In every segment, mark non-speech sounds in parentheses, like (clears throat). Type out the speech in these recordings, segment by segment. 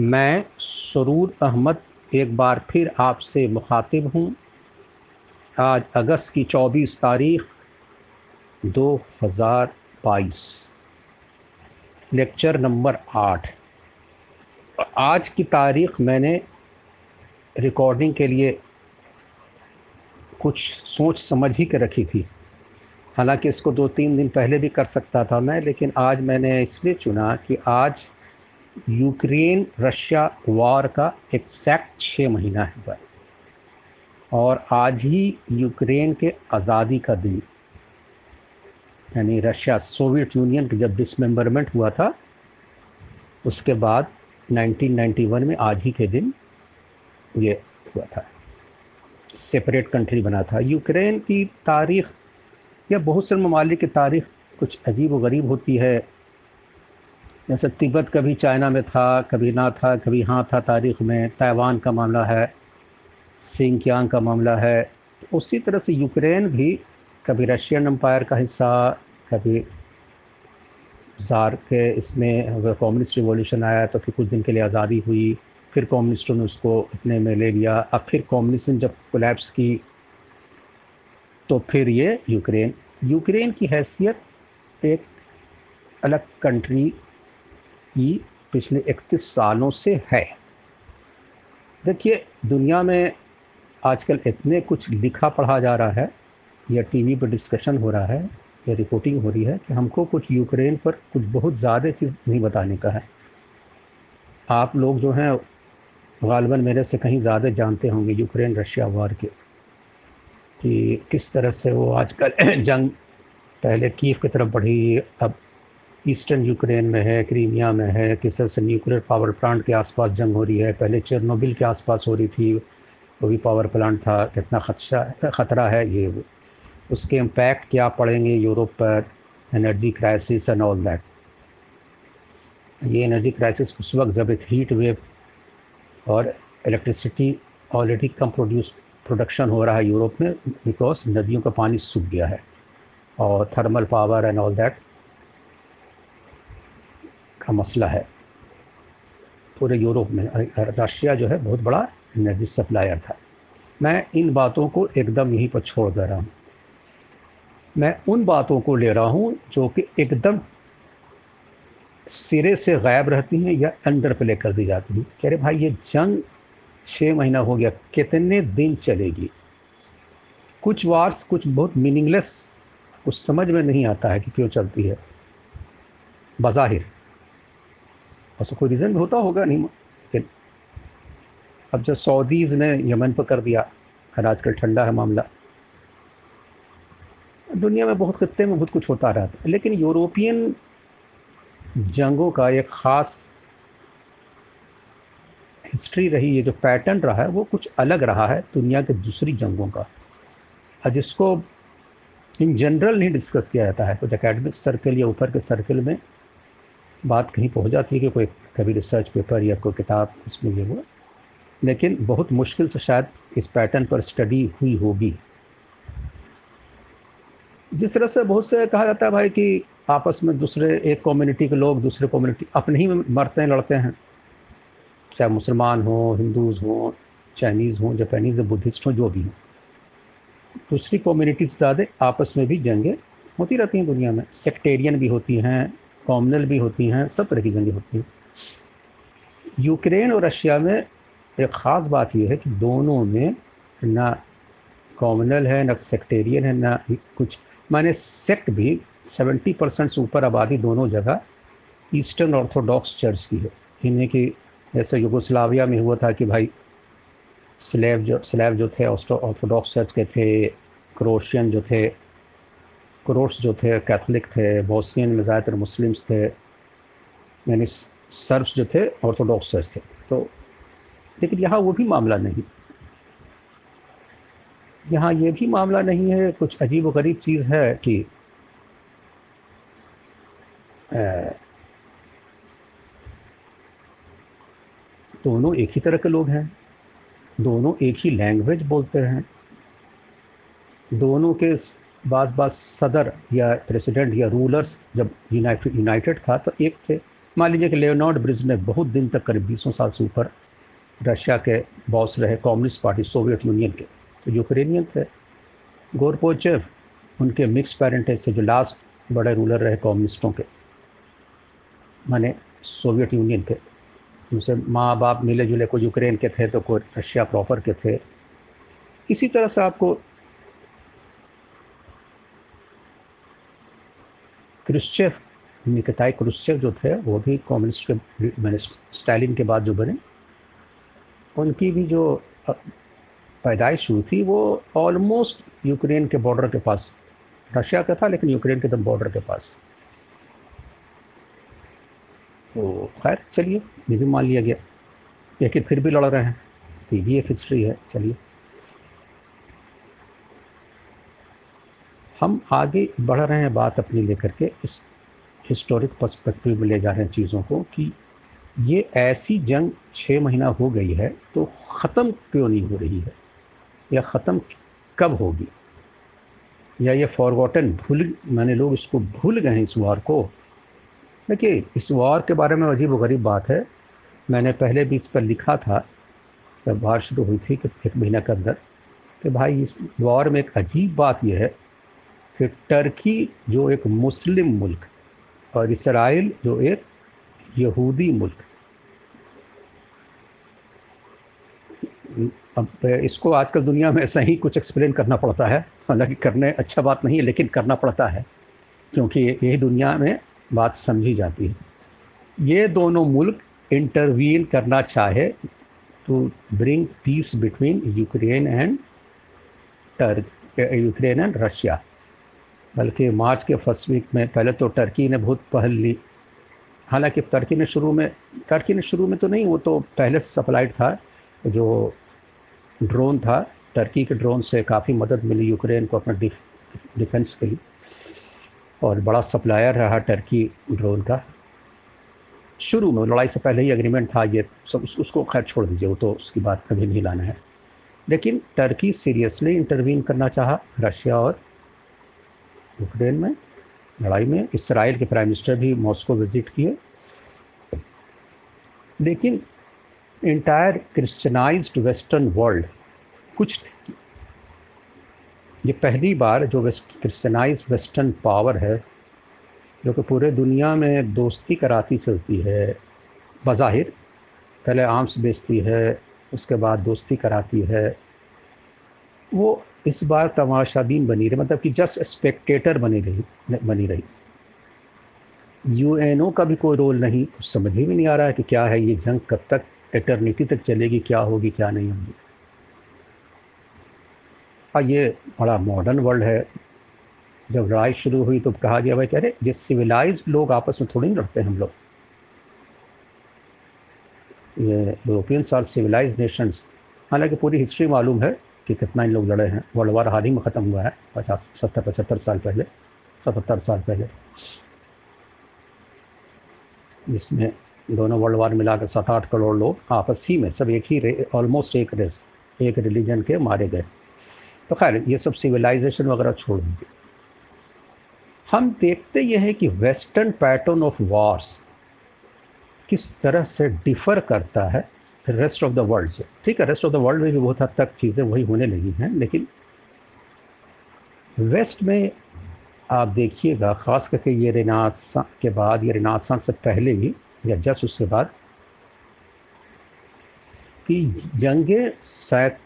मैं सरूर अहमद एक बार फिर आपसे मुखातिब हूँ। आज अगस्त की 24 तारीख 2022 लेक्चर नंबर आठ। आज की तारीख मैंने रिकॉर्डिंग के लिए कुछ सोच समझ ही के रखी थी। हालाँकि इसको दो तीन दिन पहले भी कर सकता था मैं, लेकिन आज मैंने इसलिए चुना कि आज यूक्रेन रशिया वार का एक्सैक्ट छः महीना है और आज ही यूक्रेन के आज़ादी का दिन, यानी रशिया सोवियत यूनियन की जब डिसमेंबरमेंट हुआ था, उसके बाद 1991 में आज ही के दिन ये हुआ था। सेपरेट कंट्री बना था। यूक्रेन की तारीख़ या बहुत से ममालिक की तारीख़ कुछ अजीब व गरीब होती है। जैसे तिब्बत कभी चाइना में था, कभी ना था, कभी हाँ था तारीख़ में, ताइवान का मामला है सिंकियांग का मामला है तो उसी तरह से यूक्रेन भी, कभी रशियन एम्पायर का हिस्सा, कभी ज़ार के इसमें कम्युनिस्ट रिवॉल्यूशन आया तो फिर कुछ दिन के लिए आज़ादी हुई, फिर कम्युनिस्टों ने उसको अपने में ले लिया, अब फिर कम्युनिज्म जब कोलैप्स की तो फिर ये यूक्रेन यूक्रेन की हैसियत एक अलग कंट्री की पिछले 31 सालों से है। देखिए, दुनिया में आजकल इतने कुछ लिखा पढ़ा जा रहा है, या टीवी पर डिस्कशन हो रहा है, या रिपोर्टिंग हो रही है, कि हमको कुछ यूक्रेन पर कुछ बहुत ज़्यादा चीज़ नहीं बताने का है। आप लोग जो हैं गालबन मेरे से कहीं ज़्यादा जानते होंगे यूक्रेन रशिया वार के, कि किस तरह से वो आजकल (clears throat) जंग पहले कीव की तरफ़ बढ़ी, अब ईस्टर्न यूक्रेन में है, क्रीमिया में है, किस तरह से न्यूक्लियर पावर प्लांट के आसपास जंग हो रही है? पहले चेरनोबिल के आसपास हो रही थी, वो भी पावर प्लांट था, कितना खदशा ख़तरा है ये? उसके इम्पैक्ट क्या पड़ेंगे यूरोप पर? Energy crisis and all that ये एनर्जी क्राइसिस उस वक्त जब एक हीट वेव और इलेक्ट्रिसिटी ऑलरेडी कम प्रोड्यूस प्रोडक्शन हो रहा है यूरोप में बिकॉज़ नदियों का पानी सूख गया है और thermal power and all that का मसला है। पूरे यूरोप में रशिया जो है बहुत बड़ा एनर्जी सप्लायर था। मैं इन बातों को एकदम यहीं पर छोड़ दे रहा हूँ। मैं उन बातों को ले रहा हूँ जो कि एकदम सिरे से गायब रहती हैं या अंडर प्ले कर दी जाती हैं। कह रहे, भाई, ये जंग छः महीना हो गया, कितने दिन चलेगी? कुछ वार्स कुछ बहुत मीनिंगलेस कुछ समझ में नहीं आता है कि क्यों चलती है। बज़ाहिर। उसका कोई रीज़न होता होगा, नहीं लेकिन अब जब सऊदीज़ ने यमन पर कर दिया और आजकल ठंडा है मामला। दुनिया में बहुत खत्ते में बहुत कुछ होता रहा था, लेकिन यूरोपियन जंगों का एक ख़ास हिस्ट्री रही है जो पैटर्न रहा है, वो कुछ अलग रहा है दुनिया के दूसरी जंगों का। और जिसको इन जनरल नहीं डिस्कस किया जाता है, कुछ एकेडमिक सर्कल या ऊपर के सर्कल में बात कहीं पहुँच जाती है कि कोई कभी रिसर्च पेपर या कोई किताब उसमें ये हुआ। लेकिन बहुत मुश्किल से शायद इस पैटर्न पर स्टडी हुई होगी। जिस तरह से बहुत से कहा जाता है भाई कि आपस में दूसरे, एक कम्युनिटी के लोग दूसरे कम्युनिटी अपने ही मरते हैं, लड़ते हैं। चाहे मुसलमान हो, हिंदूज हो चाइनीज़ हों जापानीज़ हो बुद्धिस्ट हों, जो भी हों। दूसरी कम्युनिटी से ज़्यादा आपस में भी जंगें होती रहती हैं दुनिया में। सेक्टेरियन भी होती हैं कॉमनल भी होती हैं, सब तरह की जंगें होती हैं। यूक्रेन और रशिया में एक ख़ास बात यह है कि दोनों में ना कॉमनल है, ना सेक्टेरियन है, ना कुछ। माने सेक्ट भी 70 परसेंट से ऊपर आबादी दोनों जगह ईस्टर्न ऑर्थोडॉक्स चर्च की है। इन्हें कि जैसे युगोस्लाविया में हुआ था कि भाई स्लेव जो स्लेव जो थे ऑर्थोडॉक्स चर्च के थे, क्रोशियन जो थे क्रोश जो थे, कैथलिक थे बोसियन में ज़्यादातर मुस्लिम्स थे, यानी सर्ब्स जो थे, ऑर्थोडॉक्स थे। तो लेकिन यहाँ वो भी मामला नहीं। यहाँ ये भी मामला नहीं है, कुछ अजीब गरीब चीज़ है कि दोनों एक ही तरह के लोग हैं, दोनों एक ही लैंग्वेज बोलते हैं, दोनों के बास बास सदर या प्रेसिडेंट या रूलर्स जब यूनाइटेड यूनाइटेड था तो एक थे। मान लीजिए कि लेोनार्ड ब्रिज में बहुत दिन तक करीब बीसों साल से ऊपर रशिया के बॉस रहे कम्युनिस्ट पार्टी, सोवियत यूनियन के तो यूक्रेनियन थे। गोरपोचेव, उनके मिक्स पेरेंटेज से जो लास्ट बड़े रूलर रहे कम्युनिस्टों के, माने सोवियत यूनियन के। उनसे माँ बाप मिले जुले कोई यूक्रेन के थे तो कोई रशिया प्रॉपर के थे। इसी तरह से आपको क्रिश्चेफ निकताई क्रुश्चेव जो थे, वो भी कम्युनिस्ट के, मैंने स्टालिन के बाद जो बने, उनकी भी जो पैदाइश हुई थी, वो ऑलमोस्ट यूक्रेन के बॉर्डर के पास रशिया का था, लेकिन यूक्रेन के दम बॉर्डर के पास। तो खैर, चलिए, ये भी मान लिया गया। लेकिन फिर भी लड़ रहे हैं तो ये भी एक हिस्ट्री है, चलिए। हम आगे बढ़ रहे हैं बात अपनी लेकर के, इस हिस्टोरिक पर्सपेक्टिव में ले जा रहे हैं चीज़ों को कि ये ऐसी जंग छः महीना हो गई है तो ख़त्म क्यों नहीं हो रही है? या ख़त्म कब होगी? या ये फॉरगॉटन भूल, मैंने लोग इसको भूल गए हैं इस वार को। देखिए, इस वार के बारे में अजीब गरीब बात है। मैंने पहले भी इस पर लिखा था, जब वार शुरू हुई थी कि एक महीना के अंदर, कि भाई इस वार में एक अजीब बात यह है कि टर्की, जो एक मुस्लिम मुल्क, और इसराइल, जो एक यहूदी मुल्क। अब इसको आजकल दुनिया में ऐसा ही कुछ एक्सप्लेन करना पड़ता है। हालाँकि करने अच्छा बात नहीं है, लेकिन करना पड़ता है, क्योंकि यही दुनिया में बात समझी जाती है। ये दोनों मुल्क इंटरवीन करना चाहे to bring peace between Ukraine and Ukraine and Russia बल्कि मार्च के फ़र्स्ट वीक में पहले तो टर्की ने बहुत पहल ली। हालाँकि टर्की ने शुरू में टर्की ने शुरू में तो नहीं वो तो पहले से सप्लाइड था जो ड्रोन था टर्की के ड्रोन से काफ़ी मदद मिली यूक्रेन को अपना डिफेंस के लिए। और बड़ा सप्लायर रहा टर्की ड्रोन का। शुरू में लड़ाई से पहले ही एग्रीमेंट था ये सब उस, उसको खैर छोड़ दीजिए वो तो उसकी बात कभी नहीं लाना है। लेकिन टर्की सीरियसली इंटरवीन करना चाहा रशिया और यूक्रेन में, लड़ाई में। इसराइल के प्राइम मिनिस्टर भी मॉस्को विज़िट किए। लेकिन इंटायर क्रिश्चनाइज्ड वेस्टर्न वर्ल्ड कुछ ये पहली बार जो वेस्ट क्रिश्चनाइज वेस्टर्न पावर है, जो कि पूरे दुनिया में दोस्ती कराती चलती है, बज़ाहिर। पहले आर्म्स बेचती है, उसके बाद दोस्ती कराती है। वो इस बार तमाशाबीन बनी रही मतलब कि जस्ट स्पेक्टेटर बनी रही बनी रही। यूएनओ का भी कोई रोल नहीं, कुछ समझ ही भी नहीं आ रहा है कि क्या है ये जंग, कब तक एटर्निटी तक चलेगी, क्या होगी, क्या नहीं होगी। हाँ ये बड़ा मॉडर्न वर्ल्ड है। जब लड़ाई शुरू हुई तो कहा गया, भाई कह रहे ये सिविलाइज लोग आपस में थोड़ी नहीं लड़ते हम लोग। ये यूरोपियन आर सिविलाइज नेशंस हालाँकि पूरी हिस्ट्री मालूम है कि कितना इन लोग लड़े हैं। वर्ल्ड वार हाल ही में ख़त्म हुआ है, पचास, सत्तर, पचहत्तर साल पहले, सतहत्तर साल पहले। जिसमें दोनों वर्ल्ड वार मिलाकर सात आठ करोड़ लोग आपस ही में, सब एक ही ऑलमोस्ट एक रेस एक रिलीजन के मारे गए। तो खैर, ये सब सिविलाइजेशन वगैरह छोड़ दीजिए। हम देखते ये हैं कि वेस्टर्न पैटर्न ऑफ़ वॉर्स किस तरह से डिफ़र करता है रेस्ट ऑफ़ द वर्ल्ड से। ठीक है रेस्ट ऑफ़ द वर्ल्ड में भी बहुत हद तक चीज़ें वही होने लगी हैं, लेकिन वेस्ट में आप देखिएगा, ख़ास करके ये रेनासा के बाद, ये रेनासा से पहले भी या जस्ट उसके बाद, कि जंगें शायद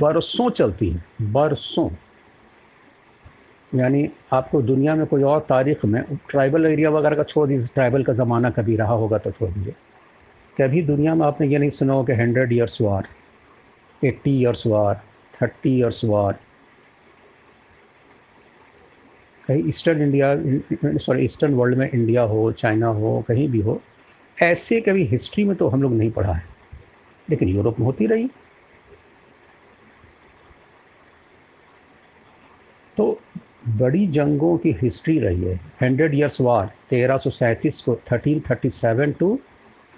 बरसों चलती हैं, बरसों। यानी आपको दुनिया में कोई और तारीख में ट्राइबल एरिया वगैरह का छोड़ दीजिए ट्राइबल का ज़माना कभी रहा होगा तो छोड़ दीजिए। कभी दुनिया में आपने ये नहीं सुना हो कि hundred years war, eighty years war, thirty years war. कहीं eastern India, sorry, eastern world में इंडिया हो, चाइना हो, कहीं भी हो, ऐसे कभी हिस्ट्री में तो हम लोग नहीं पढ़ा है, लेकिन यूरोप में होती रही। तो बड़ी जंगों की हिस्ट्री रही है, हंड्रेड ईयर्स वार, तेरह सौ सैंतीस को thirteen thirty seven to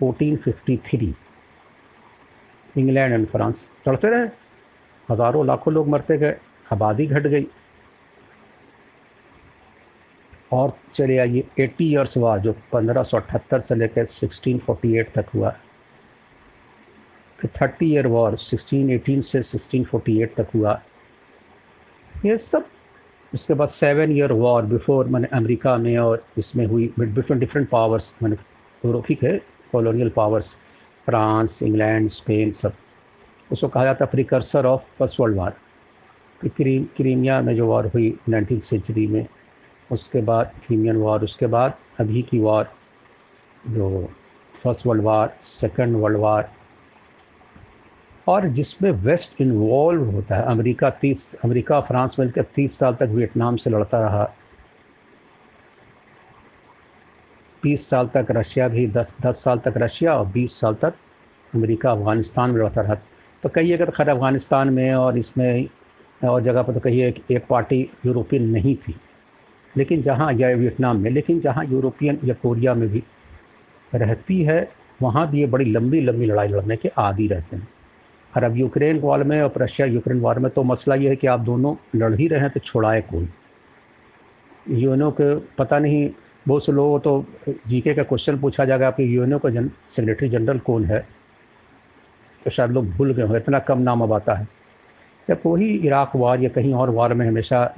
1453, England and France चढ़ते रहे। हज़ारों लाखों लोग मरते गए, आबादी घट गई। और चले आइए एट्टी ईयर्स वार जो पंद्रह सौ अठहत्तर से लेकर सिक्सटीन फोर्टी एट तक हुआ, फिर thirty year war, sixteen eighteen से सिक्सटीन फोर्टी एट तक हुआ। ये सब, इसके बाद सेवन ईयर वॉर बिफोर, मैंने अमेरिका में और इसमें हुई डिफरेंट डिफरेंट पावर्स मैंने यूरोपिक है colonial powers France England Spain सब। उसको कहा जाता है precursor of first world war cream Crimea में जो वॉर हुई नाइनटीन सेंचुरी में, उसके बाद क्रीमियन वॉर उसके बाद अभी की वॉर जो first world war second world war और जिसमें वेस्ट इन्वॉल्व होता है, अमेरिका तीस, अमेरिका फ्रांस मिलकर तीस साल तक वियतनाम से लड़ता रहा। बीस साल तक रशिया भी, दस दस साल तक रशिया और बीस साल तक अमेरिका, अफ़गानिस्तान में रहता रहा। तो कहिए अगर खैर अफ़गानिस्तान में और इसमें और जगह पर तो कहिए एक एक पार्टी यूरोपियन नहीं थी। लेकिन जहाँ या वियतनाम में, लेकिन जहाँ यूरोपियन या कोरिया में भी रहती है, वहाँ भी ये बड़ी लंबी लंबी लड़ाई लड़ने के आदि रहते हैं। और अब यूक्रेन वॉर में और रशिया यूक्रेन वॉर में तो मसला ये है कि आप दोनों लड़ ही रहे हैं तो छुड़ाए कौन? यूएनओ के पता नहीं बहुत से लोगों तो जीके का क्वेश्चन पूछा जाएगा, आपके यूएनओ का जन सेक्रेटरी जनरल कौन है? तो शायद लोग भूल गए हो इतना कम नाम अब आता है। जब वही इराक वार या कहीं और वार में हमेशा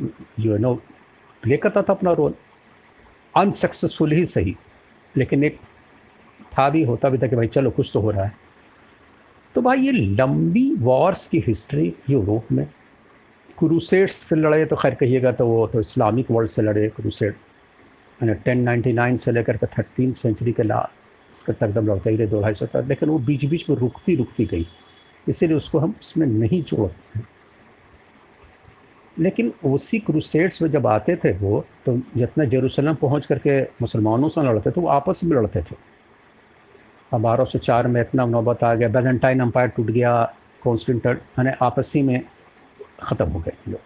यूएनओ प्ले करता था अपना रोल अनसक्सेसफुल ही सही, लेकिन एक था भी, होता भी था कि भाई चलो कुछ तो हो रहा है। तो भाई ये लंबी वॉर्स की हिस्ट्री यूरोप में क्रूसेड्स से लड़े तो खैर कहिएगा तो वो तो इस्लामिक वर्ल्ड से लड़े क्रूसेड मैंने टेन नाइन्टी नाइन से लेकर के थर्टीन सेंचुरी के ला, इसका तकदम लड़ते ही रहे दो ढाई सौ तक लेकिन वो बीच बीच में रुकती रुकती गई। इसीलिए उसको हम उसमें नहीं जोड़ते हैं। लेकिन उसी क्रूसेड्स में जब आते थे वो तो जितना जेरूसलम पहुँच करके मुसलमानों से लड़ते थे, वो आपस में लड़ते थे। अब बारह सौ चार में इतना नौबत आ गया। बेजेंटाइन अम्पायर टूट गया। कॉन्स्टेंटर यानी आपसी में ख़त्म हो गए लोग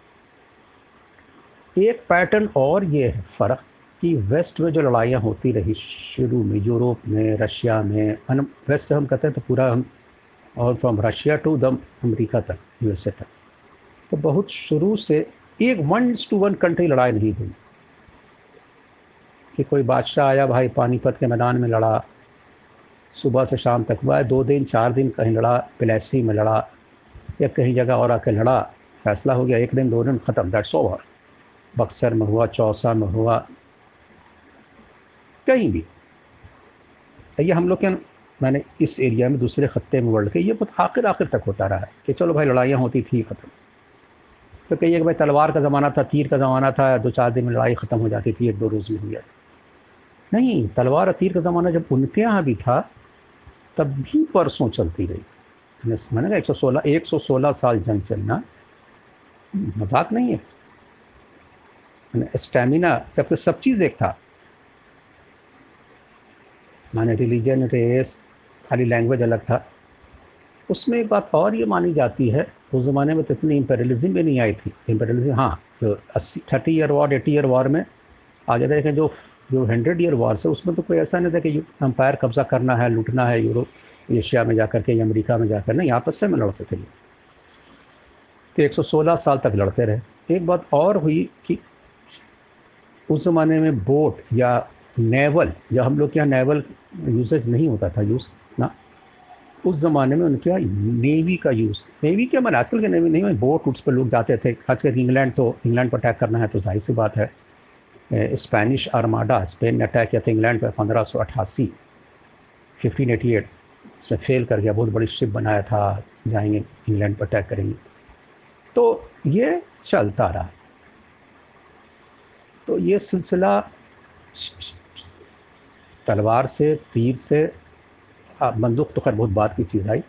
एक पैटर्न और ये है फ़र्क कि वेस्ट में जो लड़ाइयाँ होती रही शुरू में, यूरोप में, रशिया में वेस्ट हम कहते हैं तो पूरा हम और फ्रॉम रशिया टू दम अमेरिका तक यूएसए तक। तो बहुत शुरू से एक वन टू वन कंट्री लड़ाई नहीं हुई। कि कोई बादशाह आया, भाई पानीपत के मैदान में लड़ा, सुबह से शाम तक हुआ दो दिन, चार दिन कहीं लड़ा, प्लेसी में लड़ा, या कहीं जगह और आके लड़ा फैसला हो गया, एक दिन दो दिन ख़त्म दैट्स ओवर बक्सर में हुआ, चौसा में हुआ, कहीं भी। ये हम लोग के मैंने इस एरिया में दूसरे खत्ते में वर्ल्ड के, ये बहुत आखिर आखिर तक होता रहा है कि चलो भाई लड़ाइयाँ होती थी, ख़त्म। तो कहिए कि भाई तलवार का ज़माना था, तीर का ज़माना था, दो चार दिन में लड़ाई ख़त्म हो जाती थी, एक दो रोज़ में हो। जाती नहीं, तलवार और तीर का ज़माना जब उनके यहाँ भी था, तब भी परसों चलती रही। मैंने कहा एक सौ सोलह, एक सौ सोलह साल जंग चलना मज़ाक नहीं है। स्टेमिना जबकि सब चीज़ एक था। माने रिलीजन रेस खाली लैंग्वेज अलग था। उसमें एक बात और ये मानी जाती है, उस ज़माने में तो इतनी इम्पेरियलिज्म भी नहीं आई थी। इम्पेरियलिज्म हाँ जो अस्सी thirty year war eighty year war में आ जाता है कि जो जो हंड्रेड ईयर वॉर से, उसमें तो कोई ऐसा नहीं था कि अम्पायर कब्जा करना है, लूटना है यूरोप, एशिया में जाकर के या अमरीका में जाकर, नहीं, आपस से में लड़ते थे। तो 116 साल तक लड़ते रहे। एक बात और हुई कि उस ज़माने में बोट या नेवल, या हम लोग के यहाँ नेवल यूजेज नहीं होता था यूज़ ना। उस ज़माने में उनके यहाँ नेवी का यूज़ नेवी क्या मैंने आजकल के नेवी नहीं बोट उट्स पर लोग जाते थे। खासकर इंग्लैंड तो इंग्लैंड पर अटैक करना है तो ज़ाहिर सी बात है। स्पेनिश आर्माडा स्पेन ने अटैक किया था इंग्लैंड पर पंद्रह सौ अठासी फिफ्टीन एटी एट इसमें फेल कर गया, बहुत बड़ी शिप बनाया था, जाएँगे इंग्लैंड पर अटैक करेंगे। तो ये चलता रहा। तो ये सिलसिला तलवार से, तीर से बंदूक तो खैर बहुत बात की चीज़ आई,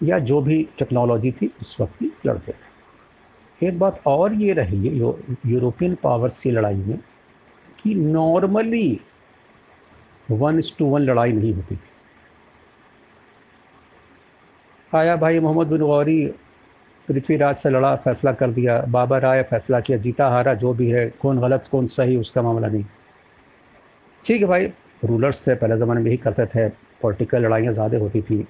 या जो भी टेक्नोलॉजी थी, उस वक्त भी लड़ते थे। एक बात और ये रही है यूरोपियन पावर्स की लड़ाई में, कि normally one is to one लड़ाई नहीं होती थी। आया भाई मोहम्मद बिन गौरी पृथ्वीराज से लड़ा, फैसला कर दिया, बाबा राय फैसला किया, जीता हारा जो भी है, कौन गलत, कौन सही, उसका मामला नहीं। ठीक है भाई रूलर्स से पहले ज़माने में यही करते थे पॉलिटिकल लड़ाइयाँ ज़्यादा होती थी।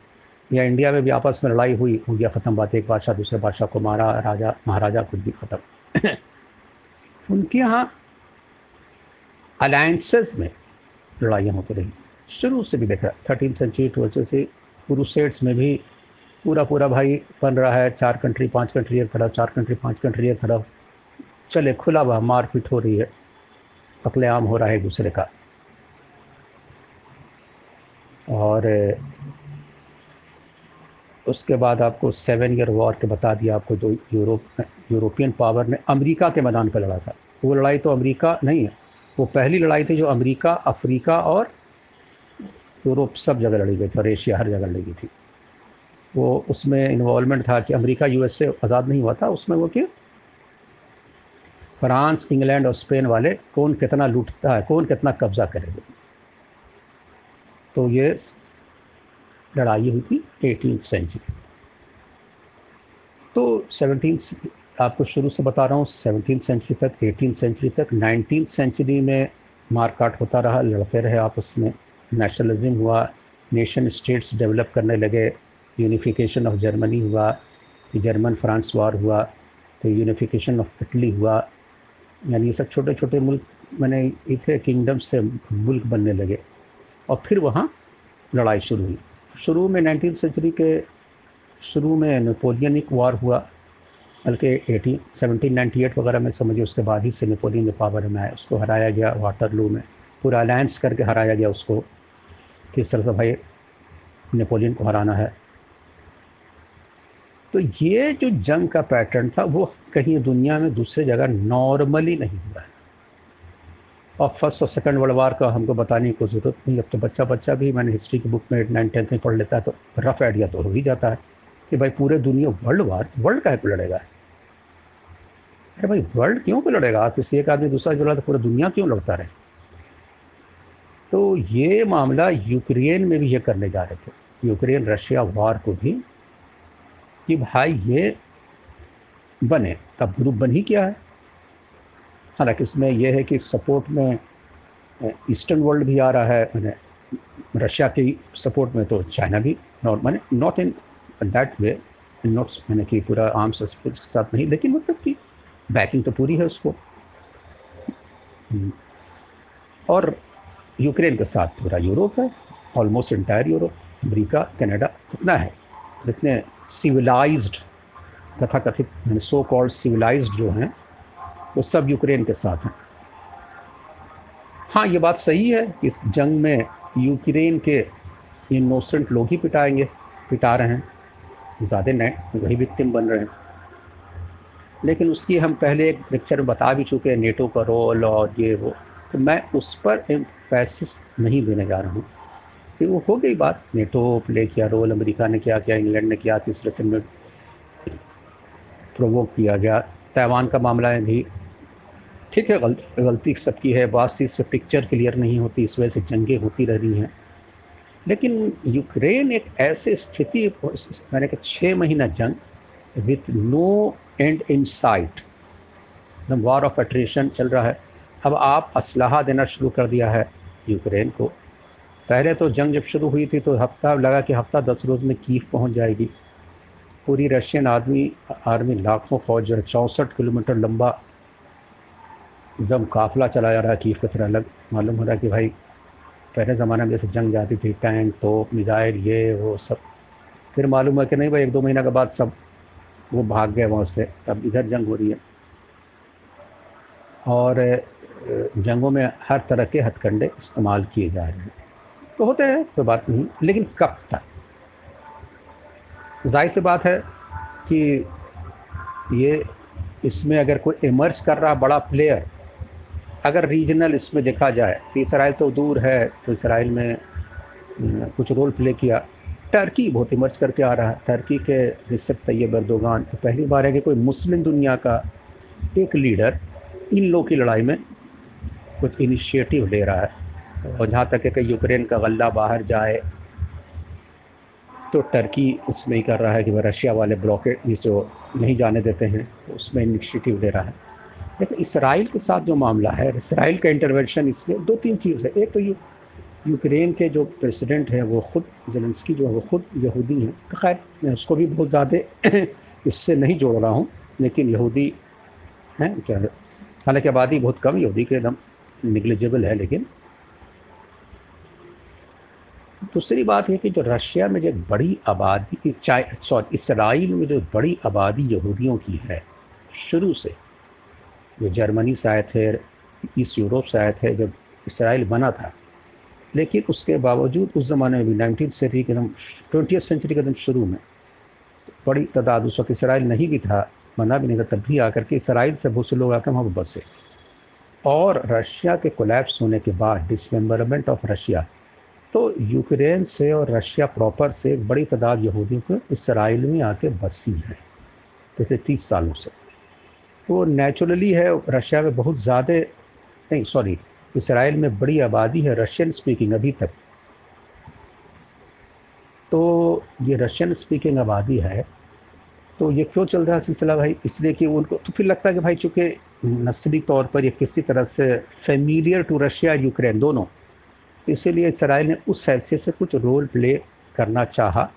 या इंडिया में भी आपस में लड़ाई हुई, हो गया ख़त्म बात, एक बादशाह दूसरे बादशाह को मारा, राजा, महाराजा खुद भी ख़त्म। (coughs) उनके यहाँ अलायंसेस में लड़ाइयाँ होती रही। शुरू से भी देखा थर्टीन सेंचुरी ट्वेल्थ से क्रूसेड्स में भी पूरा पूरा भाई बन रहा है, चार कंट्री पाँच कंट्री एक तरफ़, चार कंट्री पाँच कंट्री एक तरफ़। चले, खुला हुआ मारपीट हो रही है। कत्लेआम हो रहा है दूसरे का। और, उसके बाद आपको सेवन ईयर वॉर के बता दिया आपको जो यूरोप यूरोपियन पावर ने अमेरिका के मैदान पर लड़ा था। वो लड़ाई तो अमेरिका नहीं है। वो पहली लड़ाई थी जो अमेरिका, अफ्रीका और यूरोप सब जगह लड़ी गई थी और एशिया हर जगह लड़ी गई थी। वो उसमें इन्वॉलमेंट था कि अमेरिका यूएस से आज़ाद नहीं हुआ था, उसमें वो कि फ्रांस, इंग्लैंड और स्पेन वाले कौन कितना लूटता है, कौन कितना कब्जा करेगा तो ये लड़ाई हुई थी एटीन सेंचुरी तो सेवनटीन आपको शुरू से बता रहा हूँ सेवनटीन सेंचुरी तक एटीन सेंचुरी तक नाइनटीन सेंचुरी में मारकाट होता रहा, लड़ते रहे आपस में नेशनलिज्म हुआ नेशन स्टेट्स डेवलप करने लगे यूनिफिकेशन ऑफ़ जर्मनी हुआ जर्मन फ्रांस वार हुआ तो यूनिफिकेशन ऑफ़ इटली हुआ। यानी ये सब छोटे छोटे मुल्क, मैंने इतने किंगडम से मुल्क बनने लगे। और फिर वहाँ लड़ाई शुरू हुई। शुरू में नाइनटीन सेंचुरी के शुरू में नेपोलियनिक वार हुआ, बल्कि एटीन सेवनटीन नाइन्टी एट वगैरह में समझिए, उसके बाद ही से नेपोलियन जो पावर में आया उसको हराया गया वाटर लू में। पूरा अलायंस करके हराया गया उसको किस तरह से भाई नेपोलियन को हराना है। तो ये जो जंग का पैटर्न था, वो कहीं दुनिया में दूसरे जगह नॉर्मली नहीं हुआ है। और फ़र्स्ट और सेकंड वर्ल्ड वार का हमको बताने की ज़रूरत नहीं। अब तो बच्चा बच्चा भी, मैंने हिस्ट्री की बुक में नाइन टेंथ में पढ़ लेता है तो रफ आइडिया तो हो ही जाता है कि भाई पूरे दुनिया वर्ल्ड वार वर्ल्ड का लड़ेगा? अरे भाई वर्ल्ड क्यों को लड़ेगा? किसी एक आदमी, दूसरा जो तो पूरा दुनिया क्यों लड़ता रहे? तो ये मामला यूक्रेन में भी ये करने जा रहे थे। यूक्रेन रशिया वार को भी कि भाई ये बने, तब ग्रुप बन ही क्या है? हालाँकि इसमें यह है कि सपोर्ट में ईस्टर्न वर्ल्ड भी आ रहा है, मैंने रशिया की सपोर्ट में तो चाइना भी नॉट मैंने not in that way not मैंने कि पूरा आर्म्स के साथ नहीं, लेकिन मतलब कि बैकिंग तो पूरी है उसको। और यूक्रेन के साथ पूरा यूरोप है almost entire Europe America Canada कितना है, जितने सिविलाइज्ड तथा कथित सो कॉल्ड सिविलाइज्ड जो हैं, वो सब यूक्रेन के साथ हैं। हाँ ये बात सही है इस जंग में यूक्रेन के इनोसेंट लोग ही पिटाएँगे, पिटा रहे हैं। ज़्यादा नए वही विक्टिम बन रहे हैं। लेकिन उसकी हम पहले एक लेक्चर में बता भी चुके हैं नेटो का रोल और ये वो। तो मैं उस पर पैसिस नहीं देने जा रहा हूँ। फिर वो हो गई बात। नेटो प्ले किया रोल अमेरिका ने किया किया इंग्लैंड ने किया तीसरे से में प्रोवोक किया गया। ताइवान का मामला है भी ठीक है गल, गलती सबकी है। बात सी इस पर पिक्चर क्लियर नहीं होती इस वजह से जंगें होती रह रही हैं। लेकिन यूक्रेन एक ऐसे स्थिति मैंने कहा छः महीना जंग with no end in sight war of attrition चल रहा है। अब आप असलाहा देना शुरू कर दिया है यूक्रेन को। पहले तो जंग जब शुरू हुई थी तो हफ़्ता लगा कि हफ़्ता दस रोज़ में कीफ पहुँच जाएगी। पूरी रशियन आदमी आर्मी लाखों फौज जो है, चौंसठ किलोमीटर लंबा एकदम काफिला चला जा रहा है कीफ की तरह अलग मालूम हो रहा कि भाई, पहले ज़माने में जैसे जंग जाती थी, टैंक, तोप मिज़ाइल ये, वो सब। फिर मालूम है कि नहीं भाई, एक दो महीना के बाद सब वो भाग गए वहाँ से। अब इधर जंग हो रही है। और जंगों में हर तरह के हथकंडे इस्तेमाल किए जा रहे हैं। तो होते हैं, कोई बात नहीं। लेकिन कब तक? ज़ाहिर सी बात है कि ये इसमें अगर कोई इमर्ज कर रहा बड़ा प्लेयर अगर रीजनल इसमें देखा जाए तो इसराइल तो दूर है तो इसराइल में कुछ रोल प्ले किया। टर्की बहुत इमर्ज करके आ रहा है। टर्की के रिसप तैयब अर्दोगान तो पहली बार है कि कोई मुस्लिम दुनिया का एक लीडर इन लोग की लड़ाई में कुछ इनिशिएटिव ले रहा है। और जहाँ तक है कि यूक्रेन का गल्ला बाहर जाए तो टर्की उसमें ही कर रहा है कि वह रशिया वाले ब्लॉकेट जो नहीं जाने देते हैं तो उसमें इनिशिएटिव ले रहा है। लेकिन इसराइल के साथ जो मामला है, इसराइल का इंटरवेंशन इसमें दो तीन चीज़ है। एक तो ये यूक्रेन के जो प्रेसिडेंट हैं, वो ख़ुद जेलेंस्की जो है, वो ख़ुद यहूदी हैं। तो खैर, मैं उसको भी बहुत ज़्यादा (coughs) इससे नहीं जोड़ रहा हूँ, लेकिन यहूदी हैं, क्या हालाँकि आबादी बहुत कम यहूदी के एकदम निगलिजिबल है, लेकिन दूसरी बात यह कि जो रशिया में जो बड़ी आबादी सॉरी, इसराइल में जो बड़ी आबादी यहूदियों की है, शुरू से, जो जर्मनी से आए थे ईस्ट यूरोप से आए थे जब इसराइल बना था, लेकिन उसके बावजूद उस ज़माने में भी, नाइनटीन सेंचुरी के एकदम ट्वेंटी सेंचुरी के एकदम शुरू में, बड़ी तादाद उस वक्त इसराइल नहीं भी था बना भी नहीं था, तब भी आकर के इसराइल से बहुत से लोग आकर वहाँ बसे। और रशिया के कोलैप्स होने के बाद डिसमेंबरमेंट ऑफ़ रशिया तो यूक्रेन से और रशिया प्रॉपर से बड़ी तादाद यहूदियों को इसराइल में आके बसी है, पिछले तीस सालों से। तो नेचुरली है, रशिया में बहुत ज़्यादा, नहीं सॉरी इसराइल में बड़ी आबादी है रशियन स्पीकिंग अभी तक। तो ये रशियन स्पीकिंग आबादी है तो ये क्यों चल रहा है सिलसिला भाई? इसलिए कि उनको तो फिर लगता है कि भाई चूँकि नस्ली तौर पर या किसी तरह से फेमिलियर टू रशिया यूक्रेन दोनों इसीलिए इसराइल ने उस हैसियत से कुछ रोल प्ले करना चाहा।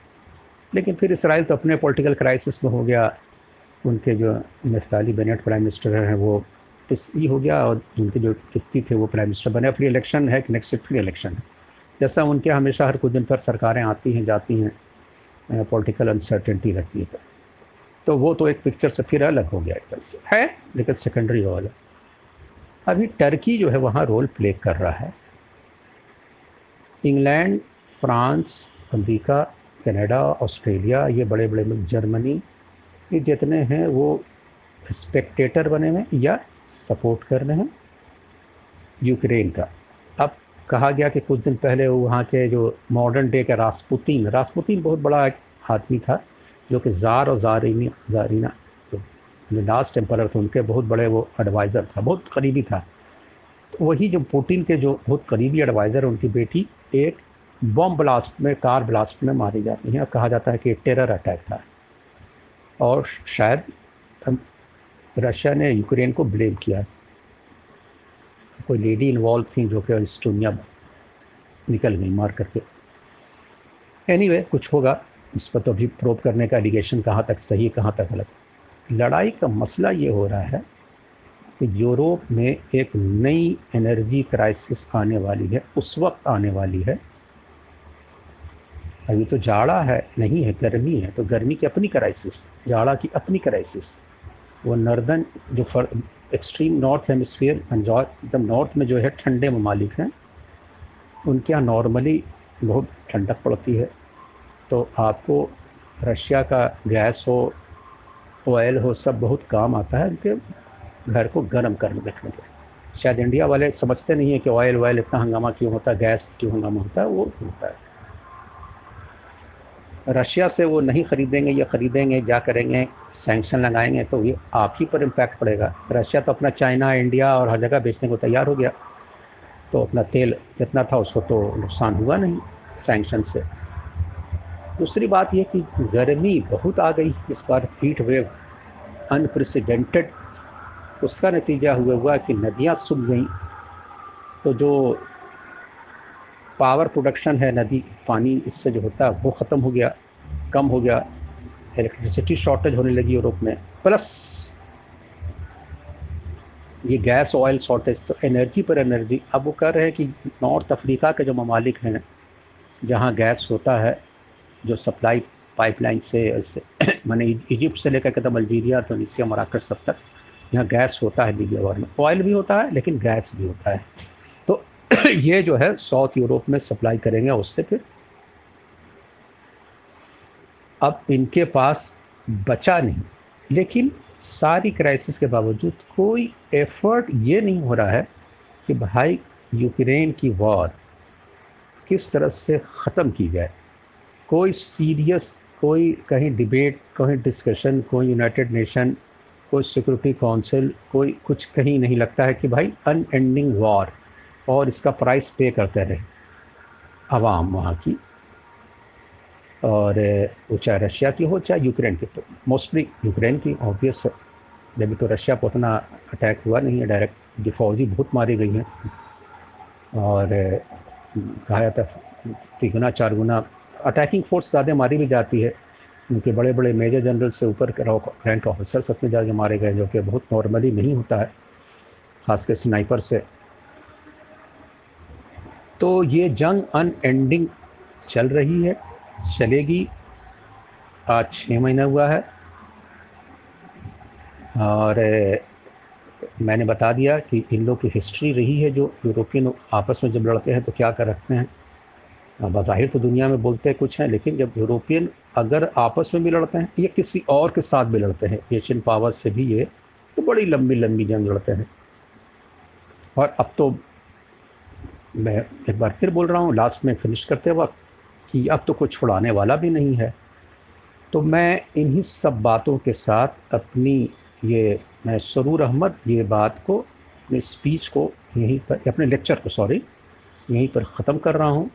लेकिन फिर इसराइल तो अपने पॉलिटिकल क्राइसिस में हो गया। उनके जो नफ्ताली बेनेट प्राइम मिनिस्टर हैं वो इस ये हो गया और उनके जो कितनी थे वो प्राइम मिनिस्टर बने। फिर इलेक्शन है कि नेक्स्ट फिर इलेक्शन है। जैसा उनके हमेशा हर कुछ दिन पर सरकारें आती हैं जाती हैं पॉलिटिकल अनसर्टेनिटी रहती है। तो वो तो एक पिक्चर से फिर अलग हो गया एक तरह से। है? लेकिन सेकेंडरी रोल अभी टर्की जो है वहाँ रोल प्ले कर रहा है। England, France, America, Canada, Australia, ये बड़े बड़े मुल्क जर्मनी, ये जितने हैं वो स्पेक्टेटर बने हुए या सपोर्ट कर रहे हैं यूक्रेन का। अब कहा गया कि कुछ दिन पहले वहाँ के जो मॉडर्न डे का रासपुतीन रासपुतीन बहुत बड़ा एक आदमी था जो कि ज़ार और ज़ारीनी, ज़ारीना, जो लास्ट टेम्पर थे, उनके बहुत बड़े वो एडवाइज़र था, बहुत करीबी था। वही जो पुतिन के जो बहुत करीबी एडवाइज़र उनकी बेटी एक बम ब्लास्ट में कार ब्लास्ट में मारी जाती हैं कहा जाता है कि टेरर अटैक था। और शायद रशिया ने यूक्रेन को ब्लेम किया। कोई लेडी इन्वॉल्व थी जो कि इस्टोनिया निकल गई मार करके। एनी anyway, कुछ होगा। इस पर तो अभी प्रोव करने का एलिगेशन कहाँ तक सही कहाँ तक गलत। लड़ाई का मसला ये हो रहा है कि यूरोप में एक नई एनर्जी क्राइसिस आने वाली है, उस वक्त आने वाली है। अभी तो जाड़ा है, नहीं है, गर्मी है तो गर्मी की अपनी क्राइसिस, जाड़ा की अपनी क्राइसिस। वो नर्दन जो फर, एक्सट्रीम नॉर्थ हेमस्फीयर एकदम नॉर्थ में जो है, ठंडे ममालिक हैं, उनके यहाँ नॉर्मली बहुत ठंडक पड़ती है। तो आपको रशिया का गैस हो, ऑयल हो, सब बहुत काम आता है, उनके घर को गर्म करने रखने के शायद इंडिया वाले समझते नहीं है कि ऑयल वायल इतना हंगामा क्यों होता है गैस क्यों हंगामा होता है, वो होता है। रशिया से वो नहीं ख़रीदेंगे या ख़रीदेंगे क्या करेंगे सैंक्शन लगाएँगे तो ये आप ही पर इम्पैक्ट पड़ेगा। रशिया तो अपना चाइना इंडिया और हर जगह बेचने को तैयार हो गया। तो अपना तेल जितना था उसको तो नुकसान हुआ नहीं सैंक्शन से। दूसरी बात ये कि गर्मी बहुत आ गई। इस बार हीट वेव अनप्रेसिडेंटेड उसका नतीजा हुआ हुआ कि नदियाँ सूख गई। तो जो पावर प्रोडक्शन है, नदी, पानी, इससे जो होता है, वो ख़त्म हो गया, कम हो गया इलेक्ट्रिसिटी शॉर्टेज होने लगी यूरोप में। प्लस ये गैस ऑयल शॉर्टेज तो एनर्जी पर एनर्जी अब वो कह रहे हैं कि नॉर्थ अफ्रीका के जो ममालिक हैं, जहाँ गैस होता है, जो सप्लाई पाइपलाइन से इससे मैंने इजिप्ट से लेकर एकदम अल्जीरिया टूनिसिया मराकश सब तक यहाँ गैस होता है लीबिया वार ऑयल भी होता है, लेकिन गैस भी होता है। तो (clears throat) ये जो है साउथ यूरोप में सप्लाई करेंगे उससे फिर। अब इनके पास बचा नहीं। लेकिन सारी क्राइसिस के बावजूद कोई एफर्ट ये नहीं हो रहा है कि भाई यूक्रेन की वॉर किस तरह से ख़त्म की जाए। कोई सीरियस कोई कहीं डिबेट कहीं डिस्कशन कोई यूनाइटेड नेशन कोई सिक्योरिटी काउंसिल, कोई कुछ कहीं नहीं, लगता है कि भाई अनएंडिंग वॉर और इसका प्राइस पे करते रहे। आवाम वहाँ की और, वो चाहे रशिया की हो, चाहे यूक्रेन की तो मोस्टली यूक्रेन की ऑब्वियस जब तो रशिया पर उतना अटैक हुआ नहीं है डायरेक्ट डिफॉजी बहुत मारी गई हैं। और, कहा जाता है, तिगुना चार गुना अटैकिंग फोर्स ज़्यादा मारी भी जाती है। उनके बड़े बड़े मेजर जनरल से ऊपर रैंक ऑफिसर अपने जाके मारे गए, जो कि बहुत नॉर्मली नहीं होता है, ख़ासकर स्नाइपर से। तो ये जंग अनएंडिंग चल रही है, चलेगी। आज छः महीना हुआ है। और, मैंने बता दिया कि इन लोग की हिस्ट्री रही है, जो यूरोपियन आपस में जब लड़ते हैं तो क्या कर रखते हैं? बाहिर तो दुनिया में बोलते हैं कुछ हैं, लेकिन जब यूरोपियन अगर आपस में भी लड़ते हैं, या किसी और के साथ भी लड़ते हैं, एशियन पावर से भी ये तो बड़ी लंबी लंबी जंग लड़ते हैं। और अब तो मैं एक बार फिर बोल रहा हूँ, लास्ट में फिनिश करते वक्त, कि अब तो कोई छुड़ाने वाला भी नहीं है। तो मैं इन्हीं सब बातों के साथ अपनी ये, मैं सरूर अहमद ये बात को अपने स्पीच को यहीं पर, अपने लेक्चर को सॉरी यहीं पर ख़त्म कर रहा हूँ।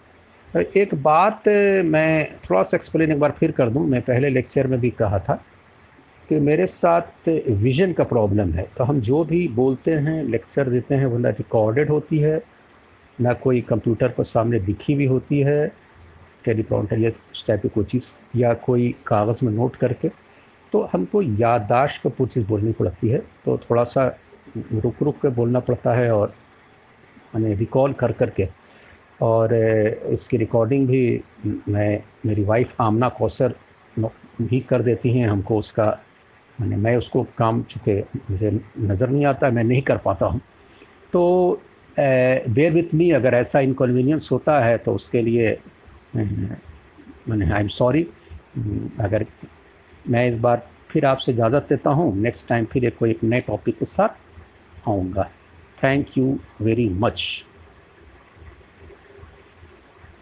एक बात मैं थोड़ा सा एक्सप्लेन एक बार फिर कर दूँ। मैं पहले लेक्चर में भी कहा था कि मेरे साथ विज़न का प्रॉब्लम है। तो हम जो भी बोलते हैं लेक्चर देते हैं वो ना रिकॉर्डेड होती है, ना कोई कंप्यूटर पर सामने दिखी हुई होती है टेलीप्रॉन्टर या इस टाइप की कोई चीज़, या कोई कागज़ में नोट करके। तो हमको याददाश्त पर पूरी चीज़ बोलनी पड़ती है। तो थोड़ा सा रुक रुक के बोलना पड़ता है और, मैंने रिकॉल कर कर के और इसकी रिकॉर्डिंग भी मैं, मेरी वाइफ आमना कौसर भी कर देती हैं, हमको उसका, मैंने, मैं उसको काम चुके, मुझे नज़र नहीं आता, मैं नहीं कर पाता हूँ। तो बेर विथ मी अगर ऐसा इनकन्वीनियंस होता है तो उसके लिए मैंने आई एम सॉरी अगर मैं इस बार फिर आपसे इजाज़त देता हूँ नेक्स्ट टाइम फिर एक, कोई एक नए टॉपिक के साथ आऊँगा। Thank you very much